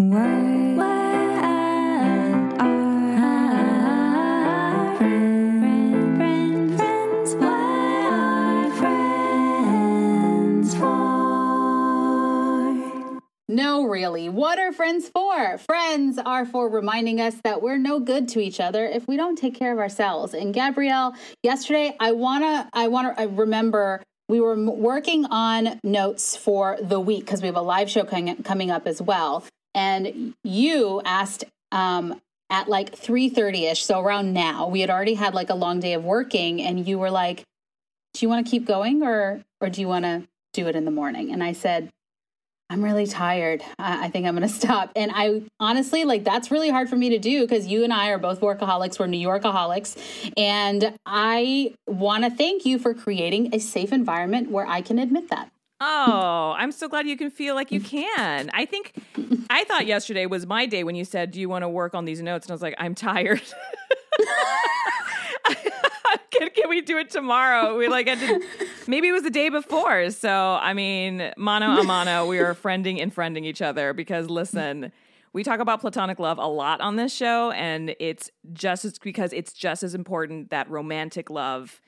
Why, why? No, really. What are friends for? Friends are for reminding us that we're no good to each other if we don't take care of ourselves. And Gabrielle, yesterday, I wanna, I wanna, I remember we were working on notes for the week because we have a live show coming coming up as well. And you asked um, at like three thirty ish, so around now, we had already had like a long day of working, and you were like, "Do you want to keep going, or or do you want to do it in the morning?" And I said. I'm really tired. I, I think I'm going to stop. And I honestly, like, that's really hard for me to do because you and I are both workaholics. We're New Yorkaholics. And I want to thank you for creating a safe environment where I can admit that. Oh, I'm so glad you can feel like you can. I think I thought yesterday was my day when you said, "Do you want to work on these notes?" And I was like, "I'm tired." can, can we do it tomorrow? We like to, maybe it was the day before. So I mean, mano a mano, we are friending and friending each other because listen, we talk about platonic love a lot on this show, and it's just as because it's just as important that romantic love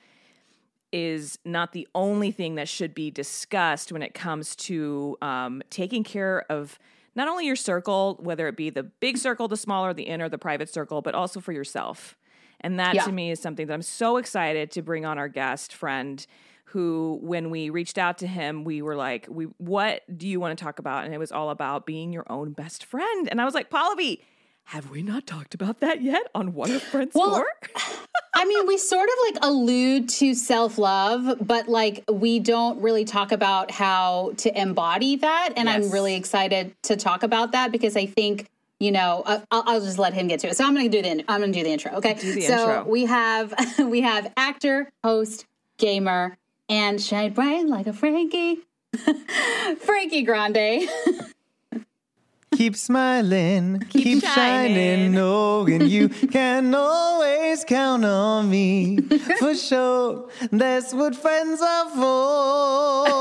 is not the only thing that should be discussed when it comes to um, taking care of not only your circle, whether it be the big circle, the smaller, the inner, the private circle, but also for yourself. And that Yeah. to me is something that I'm so excited to bring on our guest friend who when we reached out to him we were like we what do you want to talk about and it was all about being your own best friend and I was like Pallavi have we not talked about that yet on what are friends Well? I mean, we sort of like allude to self love, but like we don't really talk about how to embody that. And I'm really excited to talk about that because I think. You know, uh, I'll, I'll just let him get to it. So I'm going to do the I'm going to do the intro. Okay. The so intro. we have we have actor, host, gamer, and shine bright like a Frankie, Frankie Grande. Keep smiling, keep, shining. shining, oh, knowing you can always count on me for sure. That's what friends are for.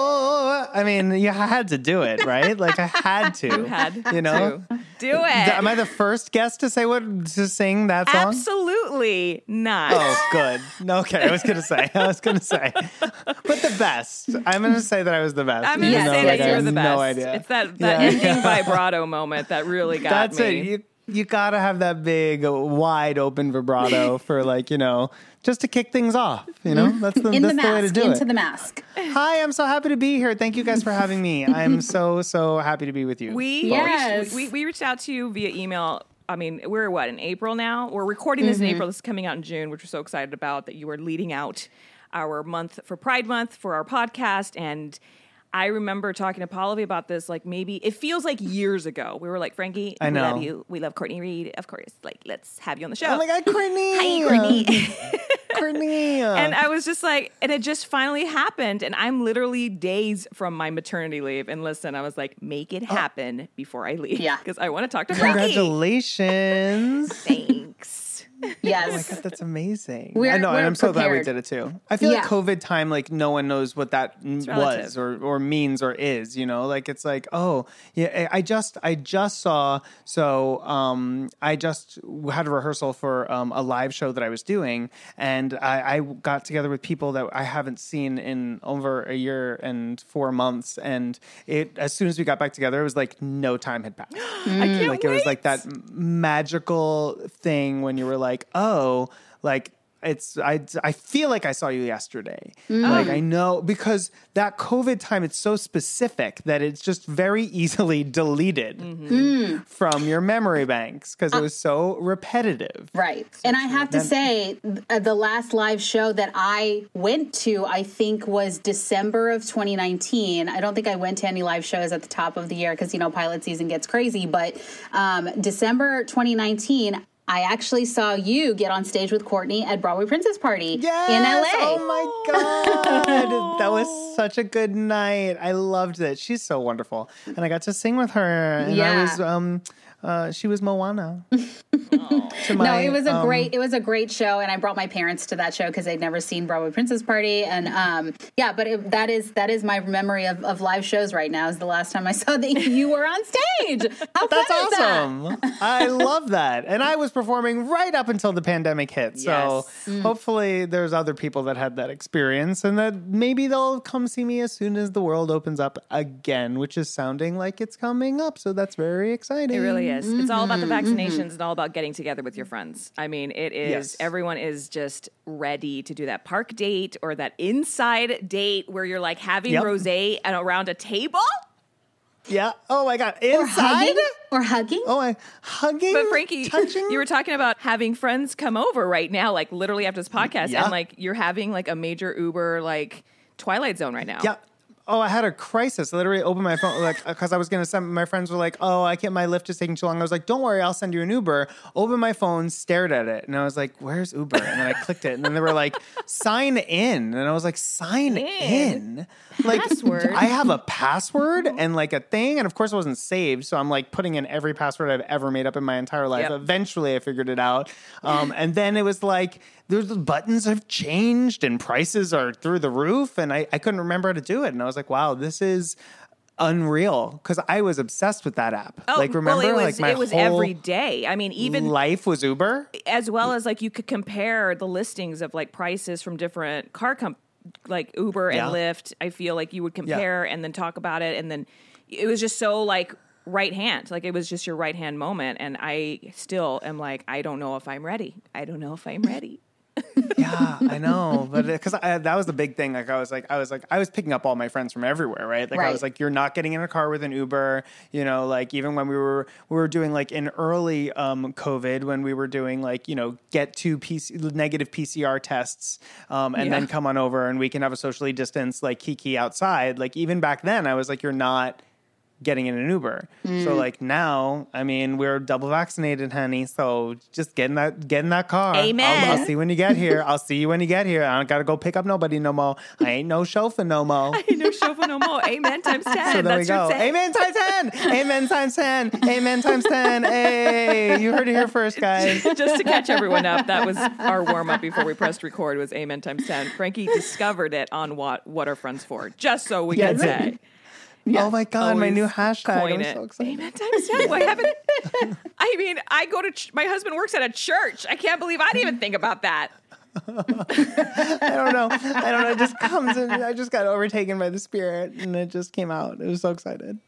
I mean, you had to do it, right? Like I had to. You had you know. to do it. Am I the first guest to say what to sing that song? Absolutely not. Oh, good. Okay, I was gonna say. I was gonna say, but the best. I'm gonna say that I was the best. I'm going to even though, say like, that I you're the best. No idea. It's that, that Yeah. ending vibrato moment that really got That's me. it. You you gotta have that big, wide open vibrato for like you know just to kick things off. You know, that's the In that's the the, way to mask, do into it. the mask. Hi, I'm so happy to be here. Thank you guys for having me. I'm so so happy to be with you. We, Yes. reached, we we reached out to you via email. I mean, we're what in April now. We're recording this in mm-hmm. April. This is coming out in June, which we're so excited about. That you are leading out our month for Pride Month for our podcast, and I remember talking to Pallavi about this. Like maybe it feels like years ago. We were like, Frankie, I we love you. We love Courtney Reed, of course. Like, let's have you on the show. Oh my God, Courtney! Hi, Courtney. Courtney! And I was just like, and it just finally happened. And I'm literally days from my maternity leave. And listen, I was like, make it oh. happen before I leave. Yeah. Because I want to talk to Frankie. Congratulations! Thanks. Yes. Oh my god, that's amazing! We're- I know, and I'm so glad we did it too. I feel Yeah. like COVID time, like no one knows what that was or or means or is. You know, like it's like, oh yeah, I just I just saw. So um, I just had a rehearsal for um, a live show that I was doing, and I, I got together with people that I haven't seen in over a year and four months, and it as soon as we got back together, it was like no time had passed I can't like it was like that magical thing when you were like oh like it's I, I feel like I saw you yesterday. Like I know because that COVID time it's so specific that it's just very easily deleted from your memory banks because it was so repetitive. Right. and I have to say, uh, the last live show that I went to, I think, was December of 2019. I don't think I went to any live shows at the top of the year because, you know, pilot season gets crazy. But um, December 2019, I actually saw you get on stage with Courtney at Broadway Princess Party Yes! in LA. Oh my god, that was such a good night. I loved it. She's so wonderful, and I got to sing with her. And I Yeah. was um, uh, she was Moana. no, it was a um, great it was a great show, and I brought my parents to that show because they'd never seen Broadway Princess Party, and um, yeah, but it, that is that is my memory of, of live shows right now. Is the last time I saw that you were on stage. How That's fun is that? awesome. I love that. And I was performing right up until the pandemic hit. So Yes. hopefully there's other people that had that experience and that maybe they'll come see me as soon as the world opens up again, which is sounding like it's coming up. So that's very exciting. It really is. It's all about the Mm-hmm, vaccinations and all about getting together with your friends. I mean, it is, Yes. everyone is just ready to do that park date or that inside date where you're like having Yep. rose and around a table. Yeah. Oh my God. Or Inside? hugging? Or hugging? Oh, I hugging. But Frankie, touching. you were talking about having friends come over right now, like literally after this podcast, Yeah. and like you're having like a major Uber like Twilight Zone right now. Yeah. Oh, I had a crisis. I literally opened my phone, like, uh, because I was going to send my friends were like, oh, I can't, my lift is taking too long. I was like, don't worry, I'll send you an Uber. Opened my phone, stared at it, and I was like, where's Uber? And then I clicked it, and then they were like, sign in. And I was like, sign in? In. Like, Password. I have a password and like a thing. And of course, it wasn't saved. So I'm like putting in every password I've ever made up in my entire life. Yep. Eventually, I figured it out. Um, and then it was like, there's the buttons have changed and prices are through the roof. And I, I couldn't remember how to do it. And I was like, wow, this is unreal. Because I was obsessed with that app. Oh, like, remember, well, it was like my it was every day. I mean, even life was Uber. as well as like you could compare the listings of like prices from different car comp like Uber and Lyft. I feel like you would compare and then talk about it, and then it was just so like right hand, like it was just your right hand moment. And I still am like, I don't know if I'm ready. I don't know if I'm ready. Yeah, I know, but because that was the big thing. Like I was like, I was like, I was picking up all my friends from everywhere, right? Like I was like, you're not getting in a car with an Uber, you know. Like even when we were we were doing like in early um, COVID, when we were doing like you know get two PC, negative PCR tests, um, and then come on over and we can have a socially distanced like kiki outside. Like even back then, I was like, you're not getting in an Uber. Mm. So like now, I mean, we're double vaccinated, honey. So just get in that get in that car. I'll- Amen. I'll, see when you get here. I'll see you when you get here. I don't gotta go pick up nobody no more. I ain't no chauffeur no more. I Ain't no chauffeur no more. Amen times ten. So there we That's your go. Amen times ten. Amen times ten. Amen times ten. Hey, you heard it here first, guys. Just to catch everyone up, that was our warm up before we pressed record. Was Amen times ten. Frankie discovered it on what What Are Friends For? Just so we can Yes. say. Oh my god, my new hashtag. coin I'm it. so excited. Amen times ten. Why haven't? I mean, I go to. Ch- my husband works at a church. I can't believe I didn't even think about that. I don't know. I don't know. It just comes and I just got overtaken by the spirit and it just came out. I was so excited.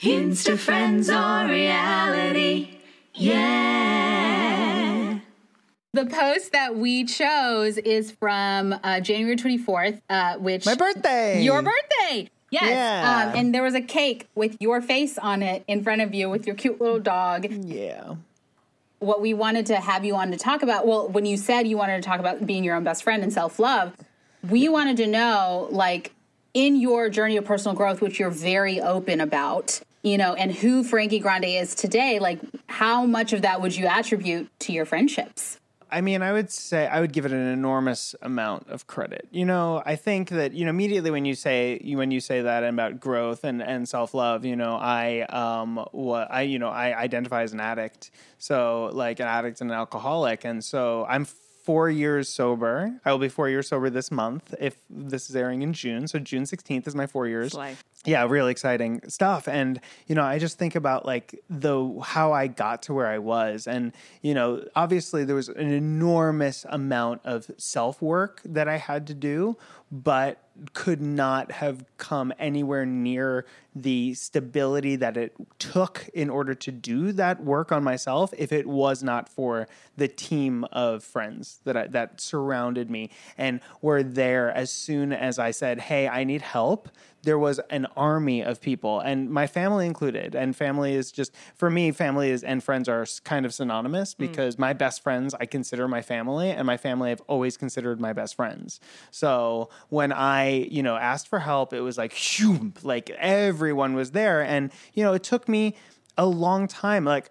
Insta friends or reality. Yeah. The post that we chose is from uh, January 24th, uh, which My birthday. Your birthday. Yes. Yeah. Um, and there was a cake with your face on it in front of you with your cute little dog. Yeah. What we wanted to have you on to talk about, well, when you said you wanted to talk about being your own best friend and self love, we wanted to know, like, in your journey of personal growth, which you're very open about, you know, and who Frankie Grande is today, like, how much of that would you attribute to your friendships? I mean, I would say I would give it an enormous amount of credit. You know, I think that you know immediately when you say when you say that about growth and, and self love, you know, I um what I you know I identify as an addict, so like an addict and an alcoholic, and so I'm four years sober. I will be four years sober this month if this is airing in June. So June 16th is my four years yeah really exciting stuff and you know i just think about like the how i got to where i was and you know obviously there was an enormous amount of self work that i had to do but could not have come anywhere near the stability that it took in order to do that work on myself if it was not for the team of friends that I, that surrounded me and were there as soon as I said, "Hey, I need help." There was an army of people, and my family included. And family is just for me, family is and friends are kind of synonymous mm. because my best friends I consider my family, and my family I've always considered my best friends. So when I, you know, asked for help, it was like, shoo, like everyone was there, and you know, it took me a long time, like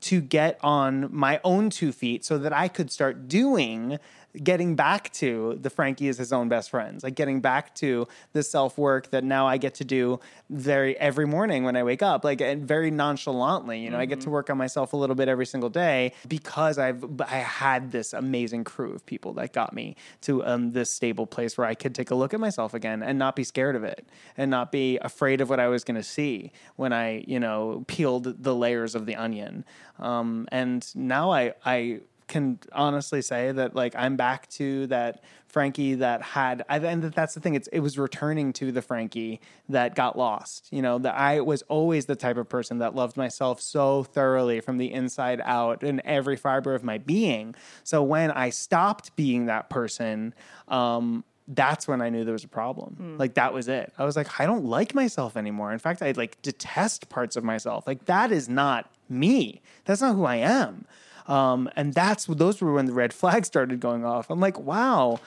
to get on my own two feet so that I could start doing getting back to the Frankie is his own best friends, like getting back to the self work that now I get to do very every morning when I wake up, like and very nonchalantly. You know, mm-hmm. I get to work on myself a little bit every single day because I've I had this amazing crew of people that got me to um, this stable place where I could take a look at myself again and not be scared of it and not be afraid of what I was going to see when I you know peeled the layers of the onion. Um, and now I I can honestly say that like I'm back to that Frankie that had I and that's the thing it's it was returning to the Frankie that got lost you know that I was always the type of person that loved myself so thoroughly from the inside out in every fiber of my being so when I stopped being that person um that's when I knew there was a problem. Mm. Like that was it. I was like, I don't like myself anymore. In fact, I like detest parts of myself. Like that is not me. That's not who I am. Um, and that's those were when the red flags started going off. I'm like, wow.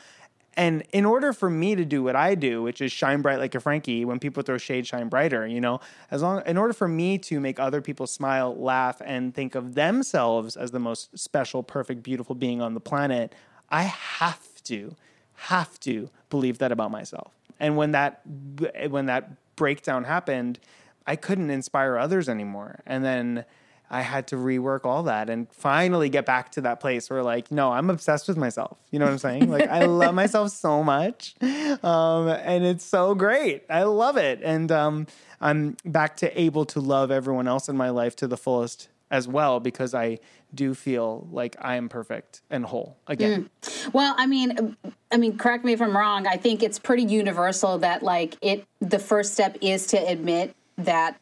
And in order for me to do what I do, which is shine bright like a Frankie, when people throw shade, shine brighter, you know, as long in order for me to make other people smile, laugh, and think of themselves as the most special, perfect, beautiful being on the planet, I have to, have to believe that about myself. And when that when that breakdown happened, I couldn't inspire others anymore. And then I had to rework all that and finally get back to that place where, like, no, I'm obsessed with myself. You know what I'm saying? Like, I love myself so much. Um, and it's so great. I love it. And um, I'm back to able to love everyone else in my life to the fullest as well because I do feel like I am perfect and whole again. Mm. Well, I mean, I mean, correct me if I'm wrong. I think it's pretty universal that like it. The first step is to admit that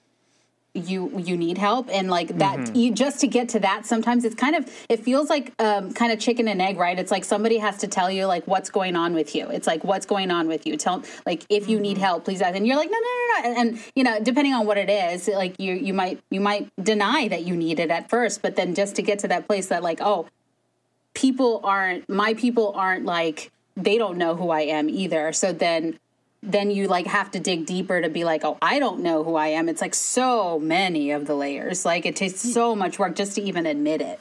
you you need help. And like that mm-hmm. you just to get to that sometimes it's kind of it feels like um, kind of chicken and egg right? It's like somebody has to tell you like what's going on with you. It's like what's going on with you? Tell like if you mm-hmm. need help please ask. And you're like no no no no and, and, you know depending on what it is like you you might you might deny that you need it at first but then just to get to that place that like oh people aren't my people aren't like they don't know who I am either. So then then you like have to dig deeper to be like, oh, I don't know who I am. It's like so many of the layers. Like it takes so much work just to even admit it.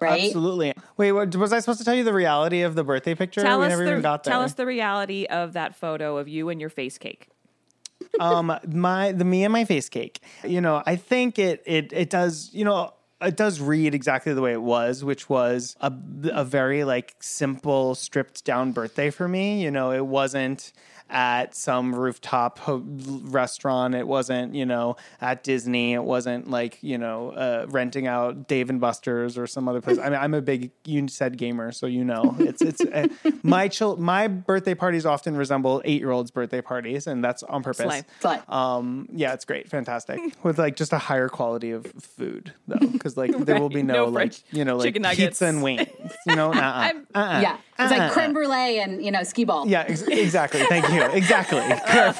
Right? Absolutely. Wait, what, was I supposed to tell you the reality of the birthday picture? Tell we us the, Tell us the reality of that photo of you and your face cake. um, my the me and my face cake. You know, I think it it it does. You know, it does read exactly the way it was, which was a a very like simple, stripped down birthday for me. You know, it wasn't at some rooftop ho- restaurant. It wasn't, you know, at Disney. It wasn't like, you know, uh, renting out Dave and Buster's or some other place. I mean, I'm a big you said gamer, so you know, it's it's uh, my chil- my birthday parties often resemble eight year olds' birthday parties, and that's on purpose. Slay. Slay. Um, yeah, it's great, fantastic, with like just a higher quality of food though, because like there will be no, no like you know like pizza and wings, you know, uh-uh. Uh-uh. yeah, it's like creme brulee and you know skee ball. Yeah, ex- exactly. Thank you. Exactly.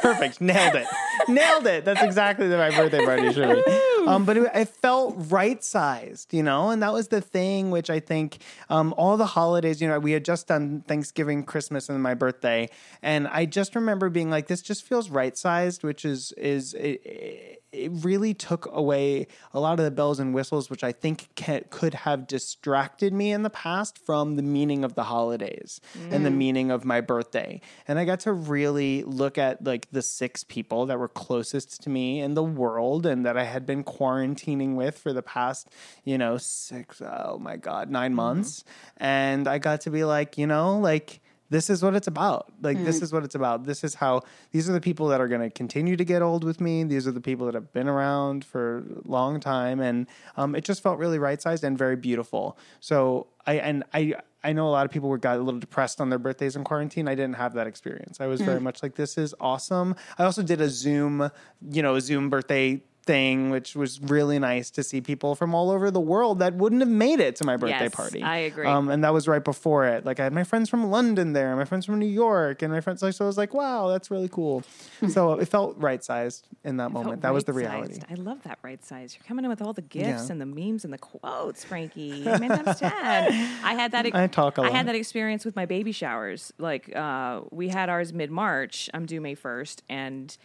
Perfect. Nailed it. Nailed it. That's exactly the right birthday party should be. Um, but it, it, felt right sized, you know, and that was the thing which I think um, all the holidays, you know, we had just done Thanksgiving, Christmas, and my birthday, and I just remember being like, this just feels right sized, which is is. It, it really took away a lot of the bells and whistles, which I think can, could have distracted me in the past from the meaning of the holidays mm. and the mm. meaning of my birthday. And I got to really look at like the six people that were closest to me in the world and that I had been quarantining with for the past, you know, six, oh my God, 9 mm-hmm. months. And I got to be like, you know, like, this is what it's about. Like, mm. this is what it's about. This is how these are the people that are going to continue to get old with me. These are the people that have been around for a long time. And um, it just felt really right sized and very beautiful. So, I, and I, I know a lot of people were got a little depressed on their birthdays in quarantine. I didn't have that experience. I was mm. very much like, this is awesome. I also did a Zoom, you know, a Zoom birthday thing, which was really nice to see people from all over the world that wouldn't have made it to my birthday yes, party. I agree. Um, and that was right before it. Like I had my friends from London there, my friends from New York, and my friends like so I was like, wow, that's really cool. so it felt right sized in that it moment. That was the reality. I love that right size. You're coming in with all the gifts yeah. and the memes and the quotes, Frankie. I mean, that's sad. I had that. I talk a lot. I had that experience with my baby showers. Like uh, we had ours mid March. I'm due May first, and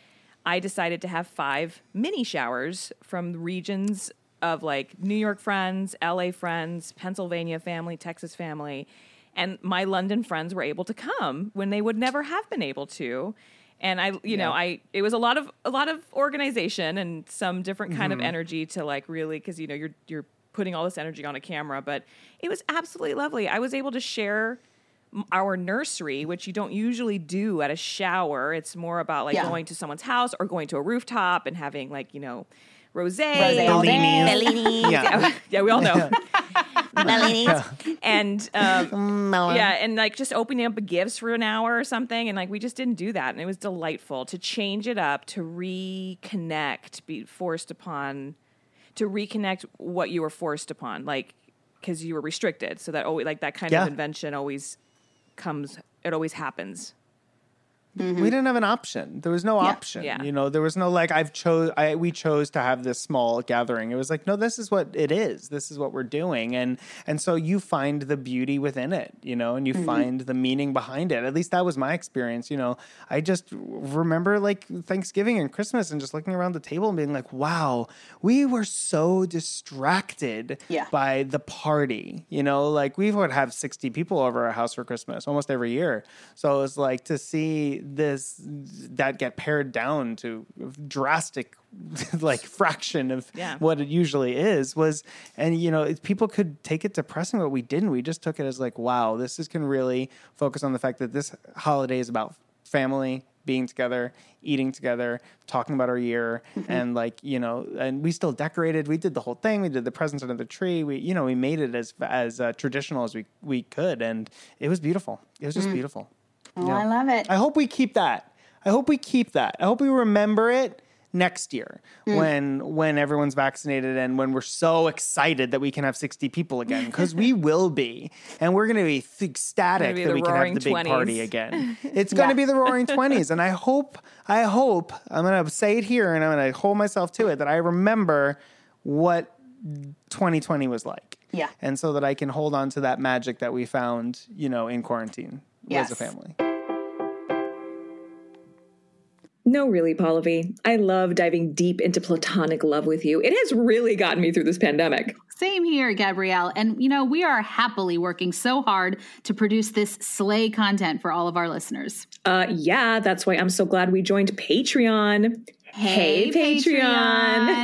I decided to have five mini showers from regions of like New York friends, LA friends, Pennsylvania family, Texas family, and my London friends were able to come when they would never have been able to. And I, you know, I it was a lot of a lot of organization and some different kind of mm-hmm. energy to like really because you know you're you're putting all this energy on a camera, but it was absolutely lovely. I was able to share our nursery, which you don't usually do at a shower. It's more about like Yeah. going to someone's house or going to a rooftop and having like you know rosé, Rosé all. Bellini. Yeah. yeah, we all know. Bellini. and um, yeah, and like just opening up gifts for an hour or something, and like we just didn't do that, and it was delightful to change it up, to reconnect, be forced upon, to reconnect what you were forced upon, like because you were restricted, so that always like that kind Yeah. of invention always comes, it always happens. We didn't have an option. There was no option. Yeah. You know, there was no like I've chose I we chose to have this small gathering. It was like, no, this is what it is. This is what we're doing. And and so you find the beauty within it, you know, and you mm-hmm. find the meaning behind it. At least that was my experience, you know. I just remember like Thanksgiving and Christmas and just looking around the table and being like, wow, we were so distracted Yeah. by the party. You know, like we would have 60 people over our house for Christmas almost every year. So it's like to see this that get pared down to drastic like fraction of Yeah. what it usually is was and you know it, people could take it depressing but we didn't. We just took it as like wow this is can really focus on the fact that this holiday is about family being together eating together talking about our year and like you know and we still decorated. We did the whole thing. We did the presents under the tree. We you know we made it as as uh, traditional as we we could and it was beautiful. It was just beautiful Oh, Yeah. I love it. I hope we keep that. I hope we keep that. I hope we remember it next year mm. when when everyone's vaccinated and when we're so excited that we can have 60 people again because we will be and we're going to be ecstatic be that we can have the big 20s. party again. It's going to Yeah. be the roaring 20s and I hope I hope I'm going to say it here and I'm going to hold myself to it that I remember what 2020 was like. Yeah. And so that I can hold on to that magic that we found, you know, in quarantine as Yes. a family. No, really, Pallavi. I love diving deep into platonic love with you. It has really gotten me through this pandemic. Same here, Gabrielle. And, you know, we are happily working so hard to produce this slay content for all of our listeners. Uh, yeah, that's why I'm so glad we joined Patreon. Hey, Patreon.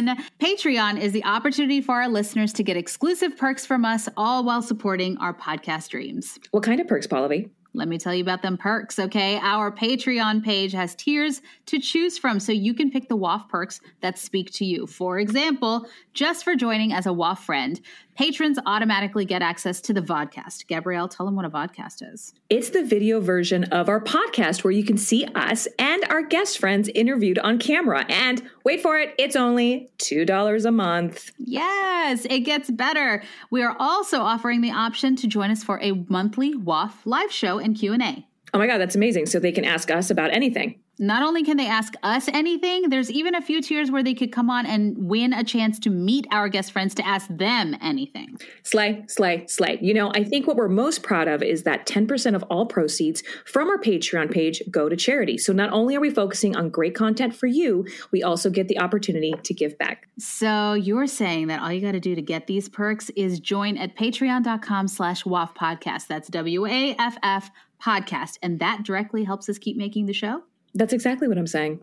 Patreon. Patreon is the opportunity for our listeners to get exclusive perks from us, all while supporting our podcast dreams. What kind of perks, Pallavi? Let me tell you about them perks, okay? Our Patreon page has tiers to choose from, so you can pick the WAF perks that speak to you. For example, just for joining as a WAF friend, patrons automatically get access to the vodcast. Gabrielle, tell them what a vodcast is. It's the video version of our podcast where you can see us and our guest friends interviewed on camera. And wait for it, it's only $2 a month. Yes, it gets better. We are also offering the option to join us for a monthly WAF live show and Q&A. Oh my God, that's amazing. So they can ask us about anything. Not only can they ask us anything, there's even a few tiers where they could come on and win a chance to meet our guest friends to ask them anything. Slay, slay, slay. You know, I think what we're most proud of is that 10% of all proceeds from our Patreon page go to charity. So not only are we focusing on great content for you, we also get the opportunity to give back. So you're saying that all you got to do to get these perks is join at patreon.com slash WAF podcast. That's W-A-F-F podcast. And that directly helps us keep making the show That's exactly what I'm saying.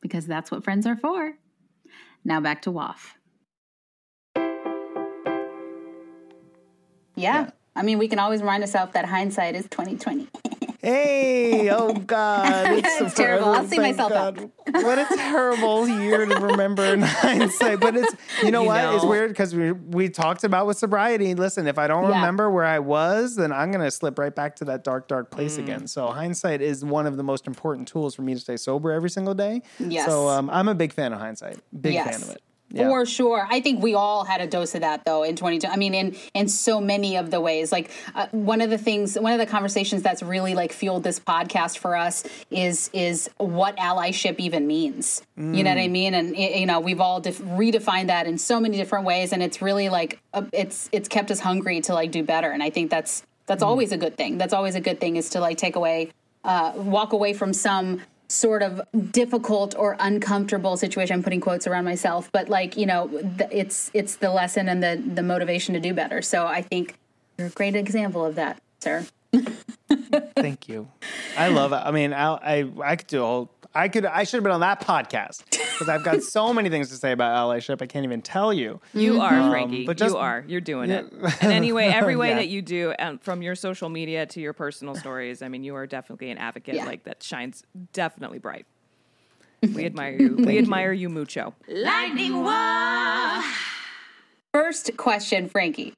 because that's what friends are for. Now back to WAF. Yeah. I mean, we can always remind ourselves that hindsight is 2020. Hey, oh God. It's, It's terrible. I'll see thank myself out. What a terrible year to remember in hindsight. But it's, you know You what? It's weird because we, we talked about with sobriety. Listen, if I don't Yeah. remember where I was, then I'm going to slip right back to that dark, dark place Mm. again. So hindsight is one of the most important tools for me to stay sober every single day. Yes. So um, I'm a big fan of hindsight. Big Yes. fan of it. Yeah. For sure. I think we all had a dose of that though in 2020. I mean, in in so many of the ways. Like uh, one of the things, one of the conversations that's really like fueled this podcast for us is is what allyship even means. You know what I mean? And you know, we've all def- redefined that in so many different ways, and it's really like uh, it's it's kept us hungry to like do better. And I think that's that's always a good thing. That's always a good thing is to like take away uh, walk away from some sort of difficult or uncomfortable situation. I'm putting quotes around myself, but like you know, it's it's the lesson and the the motivation to do better. So I think you're a great example of that, sir. Thank you. I love it. I mean, I I, I could do a whole. I could. I should have been on that podcast because I've got so many things to say about allyship. I can't even tell you. You are, Frankie. Um, but just- you are. You're doing it. And anyway, every way Yeah. that you do, and from your social media to your personal stories, I mean, you are definitely an advocate. Yeah. Like that shines definitely bright. We admire you. we admire you mucho. Lightning Wall. First question, Frankie.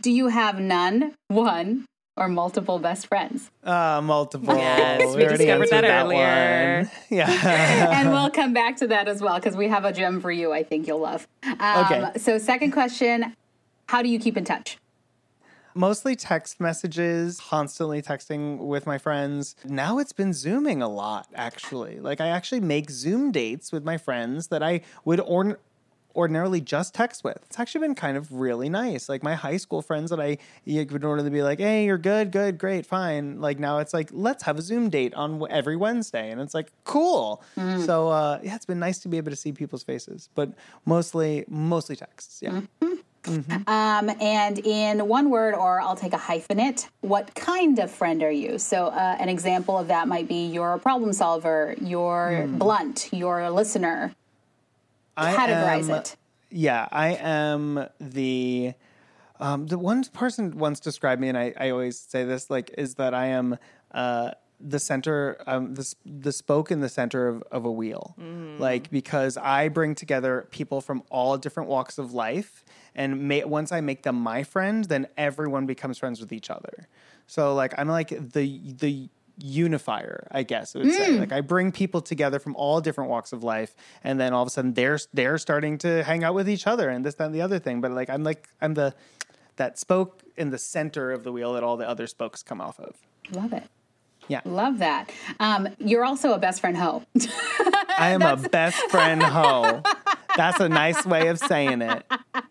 Do you have none, one, or multiple best friends? Uh, multiple. Yes, we already discovered that answered earlier. one. Yeah. and we'll come back to that as well because we have a gem for you I think you'll love. Um, Okay. So, second question How do you keep in touch? Mostly text messages, constantly texting with my friends. Now it's been Zooming a lot, actually. Like, I actually make Zoom dates with my friends that I would or- ordinarily just text with. It's actually been kind of really nice. Like, my high school friends that I you would normally be like, hey, you're good, good, great, fine. Like, now it's like, let's have a Zoom date on w- every Wednesday. And it's like, cool. So, uh, yeah, it's been nice to be able to see people's faces, but mostly, mostly texts. Yeah. Um, and in one word, or I'll take a hyphenate, what kind of friend are you? So, uh, an example of that might be you're a problem solver, you're blunt, you're a listener. I Categorize am- it. Yeah, I am the um, the one person once described me, and I, I always say this like is that I am uh, the center, um, the the spoke in the center of, of a wheel, like because I bring together people from all different walks of life, and ma- once I make them my friend, then everyone becomes friends with each other. So like I'm like the the unifier, I guess I would say. Like I bring people together from all different walks of life, and then all of a sudden they're they're starting to hang out with each other and this that and the other thing. But like I'm like I'm the that spoke in the center of the wheel that all the other spokes come off of. Love it. Yeah, Love that. Um, you're also a best friend hoe. I am a best friend hoe. That's a nice way of saying it.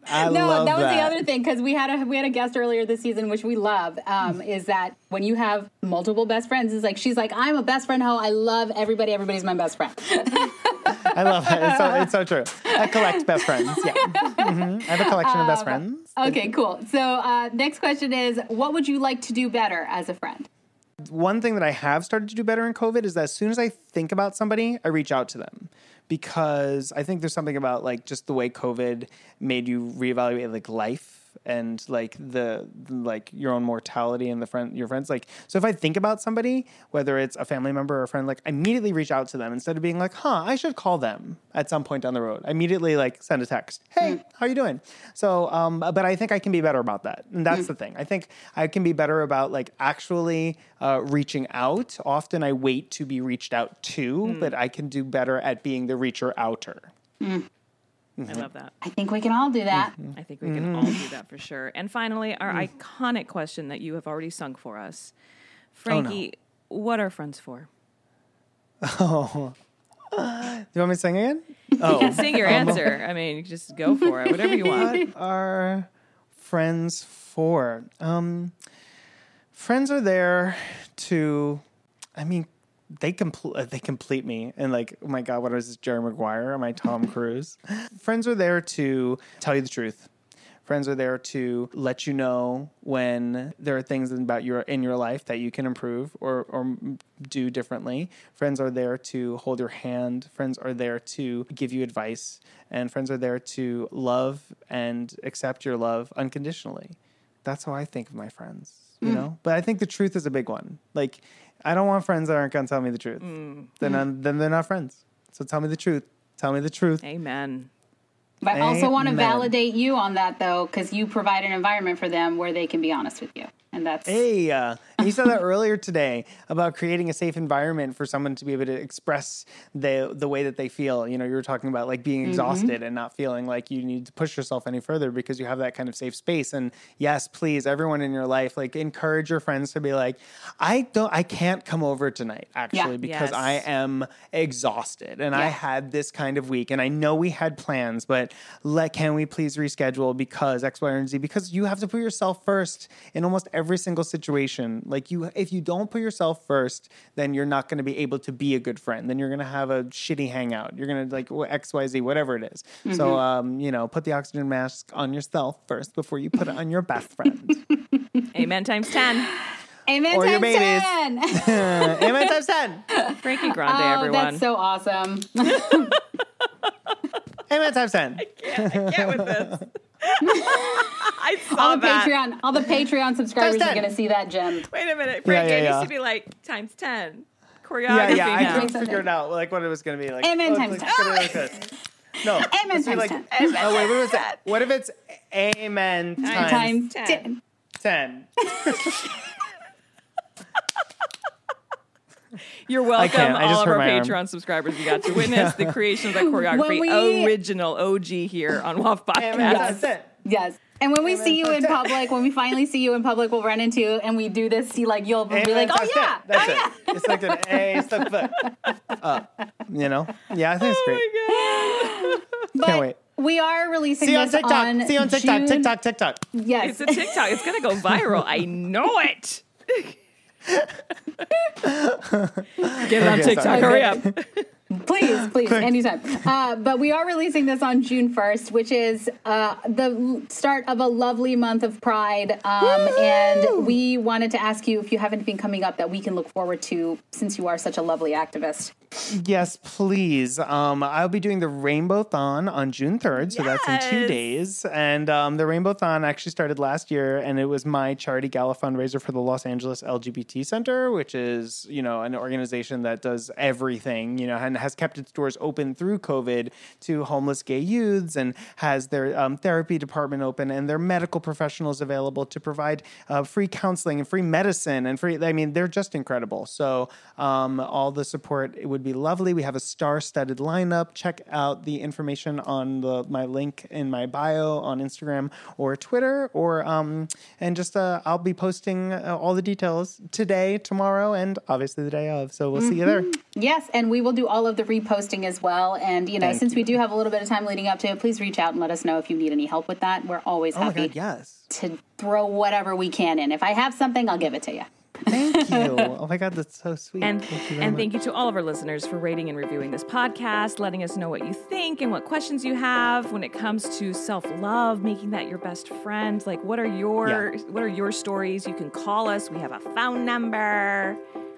I no, love that was that. the other thing because we had a we had a guest earlier this season, which we love. Um, is that when you have multiple best friends, it's like she's like I'm a best friend hoe. I love everybody. Everybody's my best friend. I love it. It's so, it's so true. I collect best friends. Yeah, hmm I have a collection of best friends. okay, cool. So uh, next question is, what would you like to do better as a friend? One thing that I have started to do better in COVID is that as soon as I think about somebody, I reach out to them. Because I think there's something about like just the way COVID made you reevaluate like life and like the like your own mortality and the friend your friends like so if I think about somebody whether it's a family member or a friend like I immediately reach out to them instead of being like huh I should call them at some point down the road. I immediately like send a text hey how you doing? So um but I think I can be better about that and that's the thing. I think I can be better about like actually uh, reaching out. Often I wait to be reached out to but I can do better at being the reacher outer I mm-hmm. love that. I think we can all do that. Mm-hmm. I think we can all do that for sure. And finally, our mm. iconic question that you have already sung for us. Oh, Frankie, what are friends for? Oh. Do you want me to sing again? Oh, Sing your answer. I mean, just go for it, whatever you want. what are friends for? Um, friends are there to, I mean, they complete uh, they complete me and like oh my god what is this Jerry Maguire? Am I Tom Cruise? Friends are there to tell you the truth. Friends are there to let you know when there are things about your in your life that you can improve or or do differently. Friends are there to hold your hand. Friends are there to give you advice. And friends are there to love and accept your love unconditionally. That's how I think of my friends you mm. know? But I think the truth is a big one. Like I don't want friends that aren't going to tell me the truth. Mm. Then I'm, mm. then they're not friends. So tell me the truth. Tell me the truth. Amen. But I also want to validate you on that though, because you provide an environment for them where they can be honest with you, and that's Hey, uh, you said that earlier today about creating a safe environment for someone to be able to express the the way that they feel. You know, you were talking about like being exhausted and not feeling like you need to push yourself any further because you have that kind of safe space. And yes, please, everyone in your life, like encourage your friends to be like, I don't, I can't come over tonight actually because Yes. I am exhausted and I had this kind of week and I know we had plans, but let can we please reschedule because X, Y, and Z? Because you have to put yourself first in almost every every single situation. Like you, if you don't put yourself first, then you're not going to be able to be a good friend. Then you're going to have a shitty hangout. You're going to like X, Y, Z, whatever it is. So, um, you know, put the oxygen mask on yourself first before you put it on your best friend. Amen times 10. Amen. Or your times babies. 10. Amen times ten. Frankie Grande, Oh, everyone. that's so awesome. Amen times ten. Get with this. I saw All the that. Patreon, all the Patreon subscribers are going to see that, Jim. Wait a minute. Yeah, yeah, it yeah. needs to be like times 10. Choreography yeah. yeah. I now. couldn't figure it out, like what it was going to be like. Amen Oh, times it's gonna be like this. No. Amen times like, 10. Oh wait, what was that? What if it's amen times, Times 10. 10. ten? You're welcome, can't. I all of our my arm. Patreon subscribers. You got to witness the creation of that choreography. we- Original OG here on WAF Podcast. times ten. Yes. And when we Amen see you in public, when we finally see you in public, we'll run into you and we do this. You like you'll be like, oh yeah, 10. That's oh it. yeah. It's like an A step foot up. Uh, you know? Yeah, I think it's oh, great. Oh But Can't wait. we are releasing See you on this TikTok. on See you on TikTok. June- TikTok. TikTok. Yes. It's a TikTok. It's going to go viral. I know it. Get it on Okay, TikTok. Hurry up. please, please, anytime. Uh, but we are releasing this on June 1st, which is uh, the start of a lovely month of Pride. Um, and we wanted to ask you if you have anything coming up that we can look forward to since you are such a lovely activist. Yes, please. Um, I'll be doing the Rainbow Thon on June 3rd, so that's in two days. And um, the Rainbow Thon actually started last year, and it was my charity gala fundraiser for the Los Angeles LGBT Center, which is, you know, an organization that does everything, you know, and has kept its doors open through COVID to homeless gay youths and has their um, therapy department open and their medical professionals available to provide uh, free counseling and free medicine and free, I mean, they're just incredible. So um, all the support, it would be lovely. We have a star-studded lineup. Check out the information on the my link in my bio on Instagram or Twitter, or um, and just uh, I'll be posting uh, all the details today, tomorrow, and obviously the day of. So we'll see you there. Yes, and we will do all of the reposting as well. And, you know, Thank since we do have a little bit of time leading up to it, please reach out and let us know if you need any help with that. We're always Oh happy god, yes. to throw whatever we can in. If I have something, I'll give it to you. Thank you. oh my god, that's so sweet. And, thank you and much. thank you to all of our listeners for rating and reviewing this podcast, letting us know what you think and what questions you have when it comes to self-love, making that your best friend. Like what are your what are your stories? You can call us. We have a phone number.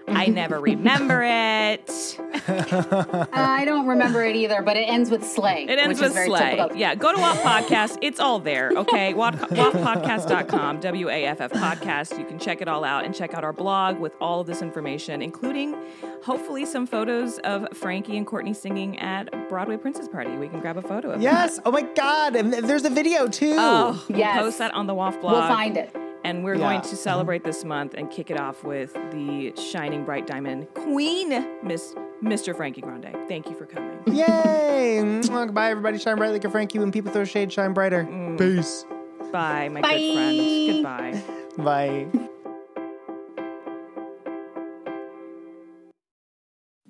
I never remember it. Uh, I don't remember it either, but it ends with slay. It ends which with is very slay. typical. Yeah, go to WAF Podcast. It's all there, okay? WAF, WAFpodcast.com, W A F F podcast. You can check it all out and check out our blog with all of this information, including hopefully some photos of Frankie and Courtney singing at Broadway Princess Party. We can grab a photo of Yes. Oh my god, and there's a video too. Oh, we'll post that on the WAF blog. We'll find it. And we're Yeah. going to mm-hmm. celebrate this month and kick it off with the shining bright diamond queen, Miss Mr. Frankie Grande. Thank you for coming. Yay! Mwah. Goodbye, everybody. Shine bright like a Frankie. When people throw shade, shine brighter. Mm. Peace. Bye, my Bye. good friend. Goodbye. Bye.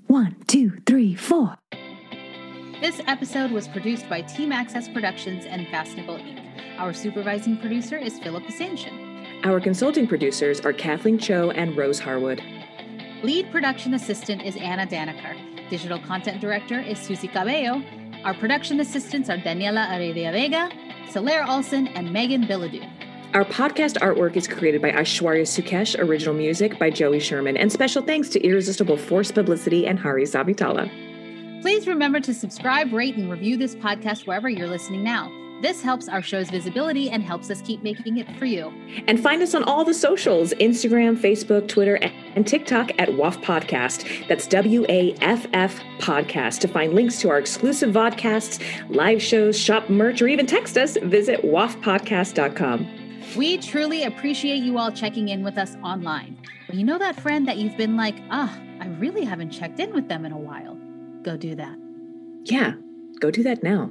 One, two, three, four. This episode was produced by Team Access Productions and Fast Nickel Inc. Our supervising producer is Philip Ascension. Our consulting producers are Kathleen Cho and Rose Harwood. Lead production assistant is Anna Daneker. Digital content director is Susie Cabello. Our production assistants are Daniela Aredia Vega, Soler Olsen, and Megan Billadu. Our podcast artwork is created by Aishwarya Sukesh, original music by Joey Sherman, and special thanks to Irresistible Force Publicity and Hari Savitala. Please remember to subscribe, rate, and review this podcast wherever you're listening now. This helps our show's visibility and helps us keep making it for you. And find us on all the socials Instagram, Facebook, Twitter, and TikTok at WAF Podcast. That's W A F F Podcast. To find links to our exclusive vodcasts, live shows, shop merch, or even text us, visit wafpodcast.com. We truly appreciate you all checking in with us online. When you know that friend that you've been like, ah, I really haven't checked in with them in a while, go do that. Yeah, go do that now.